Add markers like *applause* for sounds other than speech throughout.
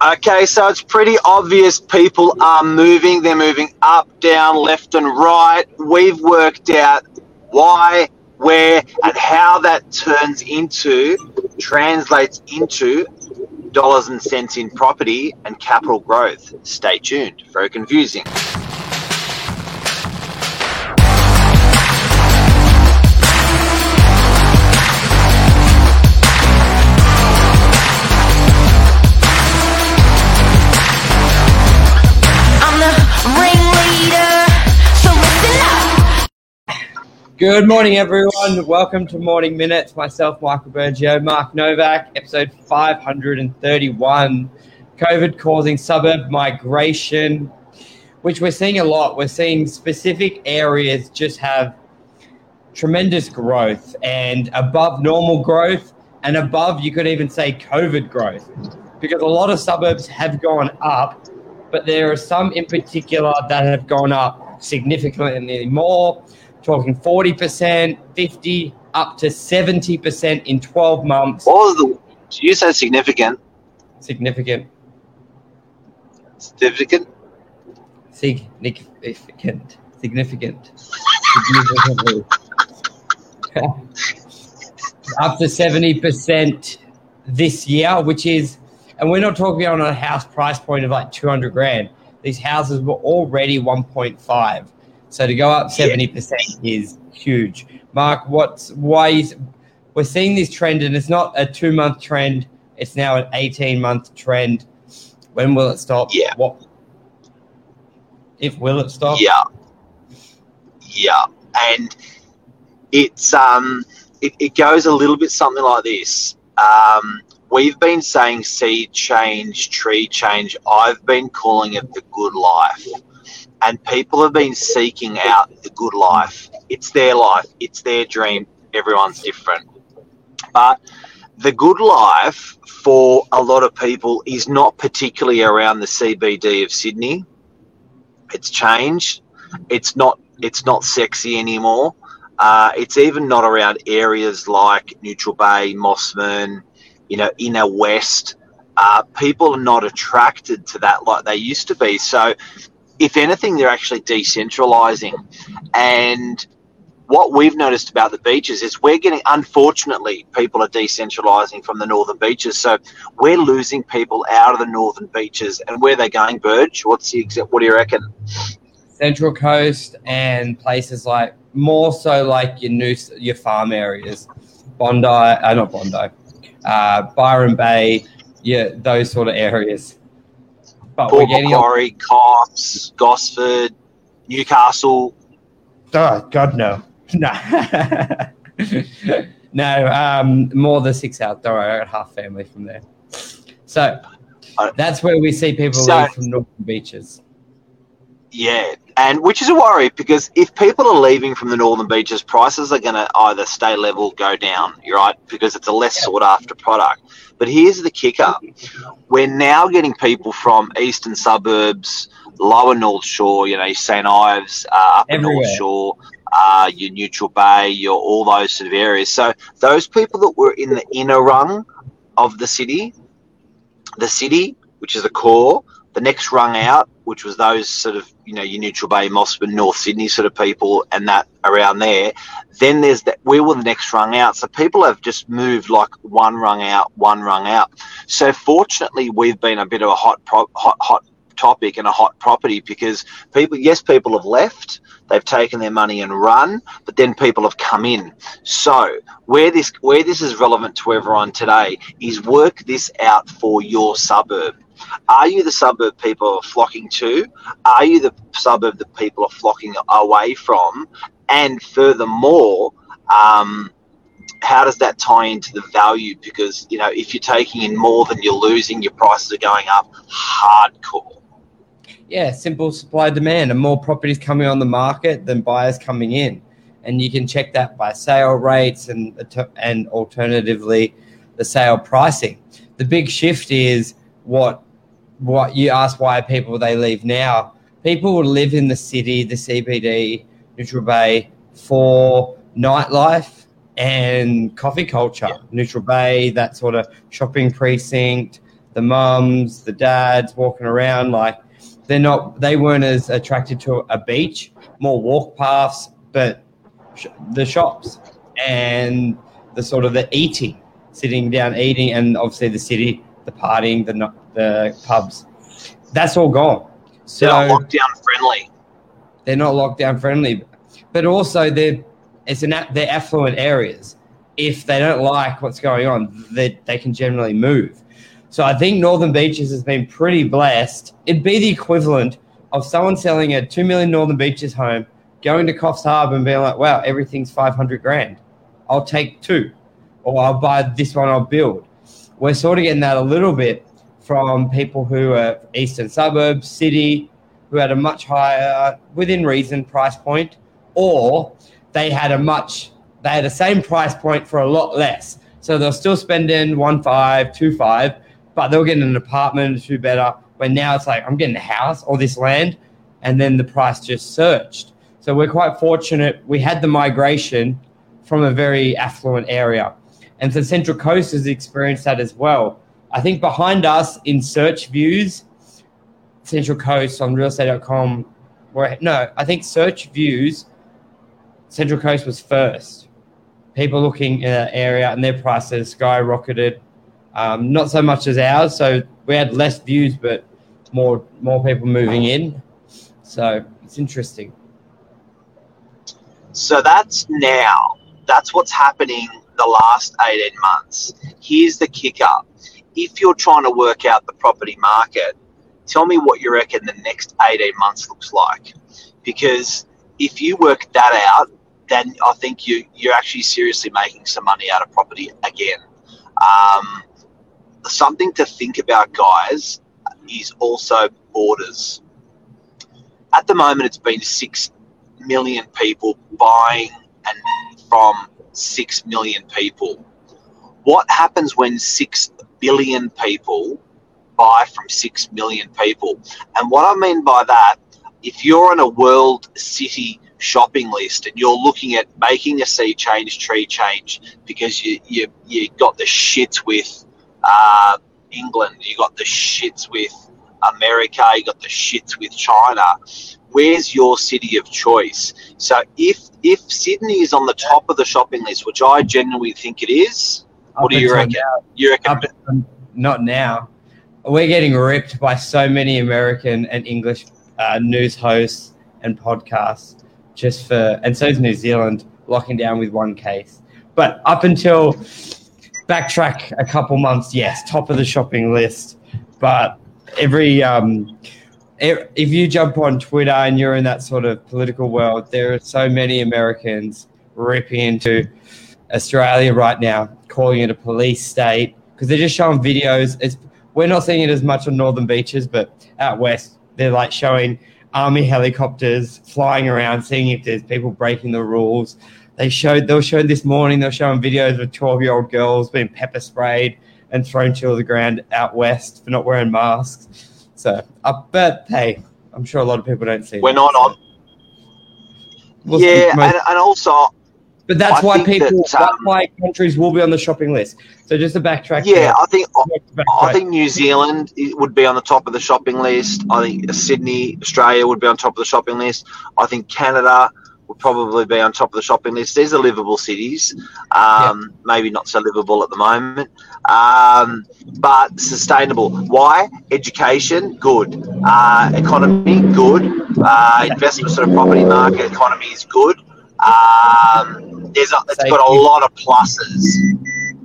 Okay, so it's pretty obvious people are moving. They're moving up, down, left, and right. We've worked out why, where, and how that turns into, translates into dollars and cents in property and capital growth. Stay tuned. Very confusing. Good morning, everyone. Welcome to Morning Minutes. Myself, Michael Bergio, Mark Novak, episode 531. COVID causing suburb migration, which we're seeing a lot. We're seeing specific areas just have tremendous growth and above normal growth, and above, you could even say, COVID growth, because a lot of suburbs have gone up, but there are some in particular that have gone up significantly more talking 40%, 50, up to 70% in 12 months. Was the? You said significant. Significant. Significant. Significant. Significant. Significantly. up to 70% this year, which is, and we're not talking on a house price point of like 200 grand. These houses were already 1.5. So to go up 70% is huge. Mark, what's why is we're seeing this trend and it's not a two month trend, it's now an 18 month trend. When will it stop? Yeah. What if will it stop? Yeah. Yeah. And it's um it, it goes a little bit something like this. Um we've been saying seed change, tree change. I've been calling it the good life. And people have been seeking out the good life. It's their life, it's their dream. Everyone's different. But the good life for a lot of people is not particularly around the CBD of Sydney. It's changed. It's not it's not sexy anymore. Uh, it's even not around areas like Neutral Bay, Mosman, you know, inner west. Uh, people are not attracted to that like they used to be. So, if anything, they're actually decentralizing. And what we've noticed about the beaches is we're getting, unfortunately, people are decentralizing from the northern beaches. So we're losing people out of the northern beaches. And where they going, Burge? What's the exact? What do you reckon? Central Coast and places like more so like your new your farm areas, Bondi, uh, not Bondi, uh, Byron Bay, yeah, those sort of areas. But we're Port getting Coffs, Gosford, Newcastle. oh God no, *laughs* no, *laughs* no, um, more the six hours. Don't I got half family from there. So Uh, that's where we see people so- leave from northern beaches. Yeah, and which is a worry because if people are leaving from the northern beaches, prices are going to either stay level, go down. Right because it's a less sought after product. But here's the kicker: we're now getting people from eastern suburbs, lower North Shore, you know, St Ives, uh, upper North Shore, uh, your Neutral Bay, your all those sort of areas. So those people that were in the inner rung of the city, the city, which is the core, the next rung out, which was those sort of, you know, your Neutral Bay, Mosman, North Sydney sort of people and that around there. Then there's that, we were the next rung out. So people have just moved like one rung out, one rung out. So fortunately, we've been a bit of a hot, pro- hot, hot topic and a hot property because people, yes, people have left. They've taken their money and run, but then people have come in. So where this where this is relevant to everyone today is work this out for your suburb. Are you the suburb people are flocking to? Are you the suburb that people are flocking away from? And furthermore, um, how does that tie into the value? Because you know, if you're taking in more than you're losing, your prices are going up hardcore. Yeah, simple supply demand and more properties coming on the market than buyers coming in. And you can check that by sale rates and and alternatively the sale pricing. The big shift is what what you ask why people they leave now. People will live in the city, the CBD, Neutral Bay for nightlife and coffee culture. Neutral Bay, that sort of shopping precinct, the mums, the dads walking around. Like they're not, they weren't as attracted to a beach, more walk paths, but sh- the shops and the sort of the eating, sitting down eating, and obviously the city, the partying, the the pubs. That's all gone. So They're not lockdown friendly. they're not lockdown friendly, but also they're it's an they're affluent areas. If they don't like what's going on, they they can generally move. So I think Northern Beaches has been pretty blessed. It'd be the equivalent of someone selling a two million Northern Beaches home, going to Coffs Harbour and being like, "Wow, everything's five hundred grand. I'll take two, or I'll buy this one. I'll build." We're sort of getting that a little bit from people who are eastern suburbs, city, who had a much higher, within reason, price point, or they had a much, they had the same price point for a lot less. So they're still spending one five, two five, but they'll get an apartment, two better. When now it's like I'm getting a house or this land, and then the price just surged. So we're quite fortunate. We had the migration from a very affluent area, and so Central Coast has experienced that as well. I think behind us in search views, Central Coast on realestate.com. Where no, I think search views, Central Coast was first. People looking in that area and their prices skyrocketed. Um, not so much as ours, so we had less views, but more more people moving in. So it's interesting. So that's now. That's what's happening the last 18 months. Here's the kicker. If you're trying to work out the property market, tell me what you reckon the next 18 months looks like. Because if you work that out, then I think you, you're actually seriously making some money out of property again. Um, something to think about, guys, is also borders. At the moment, it's been 6 million people buying and from 6 million people. What happens when 6 billion people buy from 6 million people? And what I mean by that, if you're on a world city shopping list and you're looking at making a sea change, tree change, because you, you, you got the shits with uh, England, you got the shits with America, you got the shits with China. Where's your city of choice? So if if Sydney is on the top of the shopping list, which I genuinely think it is, what do you reckon? now- You reckon? up not now. We're getting ripped by so many American and English uh, news hosts and podcasts just for, and so is New Zealand locking down with one case. But up until backtrack a couple months, yes, top of the shopping list. But every um, if you jump on Twitter and you're in that sort of political world, there are so many Americans ripping into Australia right now, calling it a police state because they're just showing videos. It's we're not seeing it as much on northern beaches, but out west they're like showing army helicopters flying around, seeing if there's people breaking the rules. They showed they were showing this morning. They were showing videos of twelve year old girls being pepper sprayed and thrown to the ground out west for not wearing masks. So, uh, but hey, I'm sure a lot of people don't see. We're that, not so on. we'll Yeah, most- and, and also, but that's I why people, that, that's um, why countries will be on the shopping list. So just to backtrack, yeah, I think I think New Zealand would be on the top of the shopping list. I think Sydney, Australia would be on top of the shopping list. I think Canada would probably be on top of the shopping list. These are livable cities. Um, Maybe not so livable at the moment, um, but sustainable. Why? Education, good. Uh, economy, good. Uh, investment sort of property market economy is good. Um, there's a, it's got a lot of pluses.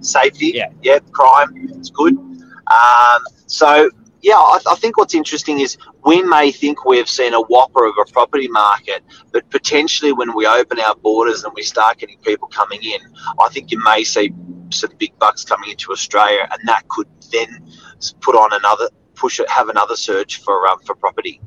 Safety, Yeah. yep, crime, it's good. Um, so, yeah, I, I think what's interesting is we may think we've seen a whopper of a property market, but potentially when we open our borders and we start getting people coming in, I think you may see some big bucks coming into Australia, and that could then put on another push it, have another surge for um, for property.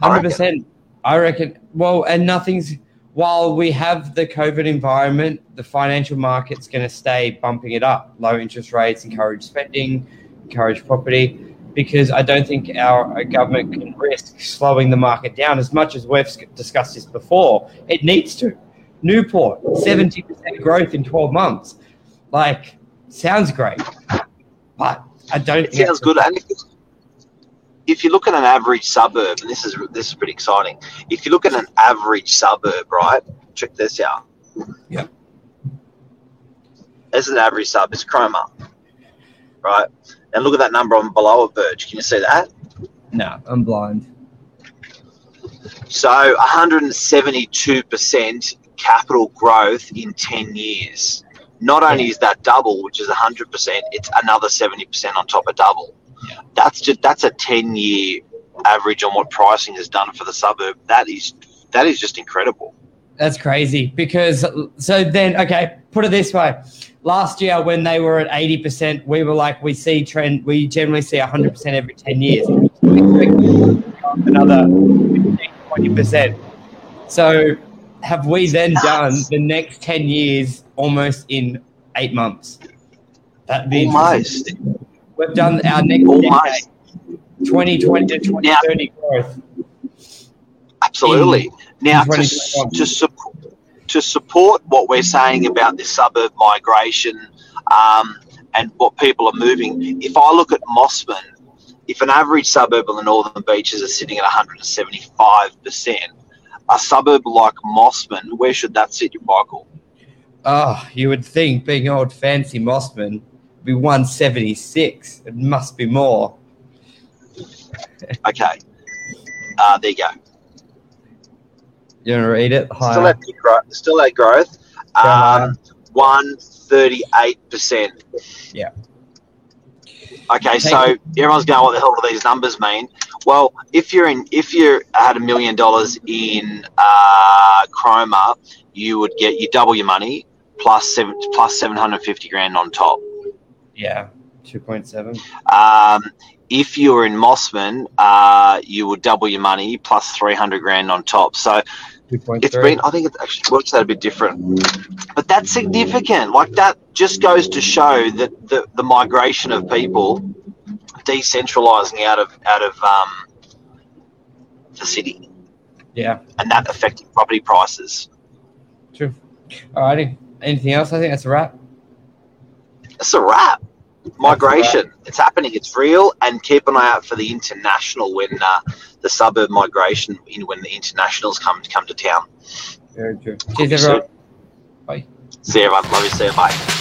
Hundred percent, I reckon. Well, and nothing's. While we have the COVID environment, the financial market's going to stay bumping it up. Low interest rates encourage spending, encourage property, because I don't think our, our government can risk slowing the market down as much as we've discussed this before. It needs to. Newport, seventy percent growth in twelve months. Like, sounds great, but I don't. It think sounds good. And if, you look at an average suburb, and this is this is pretty exciting. If you look at an average suburb, right? Check this out. This is an average sub. It's Cromer, right? And look at that number on below a Burge. Can you see that? No, I'm blind. So 172% capital growth in 10 years. Not only is that double, which is 100%, it's another 70% on top of double. Yeah. That's just that's a 10 year average on what pricing has done for the suburb. That is that is just incredible. That's crazy because so then okay, put it this way. Last year when they were at 80%, we were like we see trend we generally see 100% every 10 years. Another 20%. So have we then done the next 10 years almost in 8 months? That'd be Almost. We've done our next Almost. decade, 2020 to 2030 growth. Absolutely. now, to, to, support, to support what we're saying about this suburb migration um, and what people are moving, if I look at Mosman, if an average suburb on the northern beaches is sitting at 175%, a suburb like Mosman, where should that sit, Michael? Oh, you would think being old fancy Mosman would be 176. It must be more. Okay. Uh, there you go. You want to read it? Still Higher. had good growth. Still had growth. Um, one thirty-eight percent. Yeah. Okay, so everyone's going, "What the hell do these numbers mean?" Well, if you're in, if you had a million dollars in uh, Cromer, you would get you double your money plus seven plus seven hundred fifty grand on top. Yeah, 2.7. Um, if you were in Mosman, uh, you would double your money plus three hundred grand on top. So 2.3. it's been i think it actually works out a bit different but that's significant like that just goes to show that the, the migration of people decentralizing out of out of um, the city Yeah, and that affecting property prices true. Alrighty. Anything else? I think that's a wrap. it's a wrap migration. It's happening. It's real. And keep an eye out for the international when uh, the suburb migration in when the internationals come come to town. Very true. Cheers, everyone. Bye. see you everyone. Love you. See you. Bye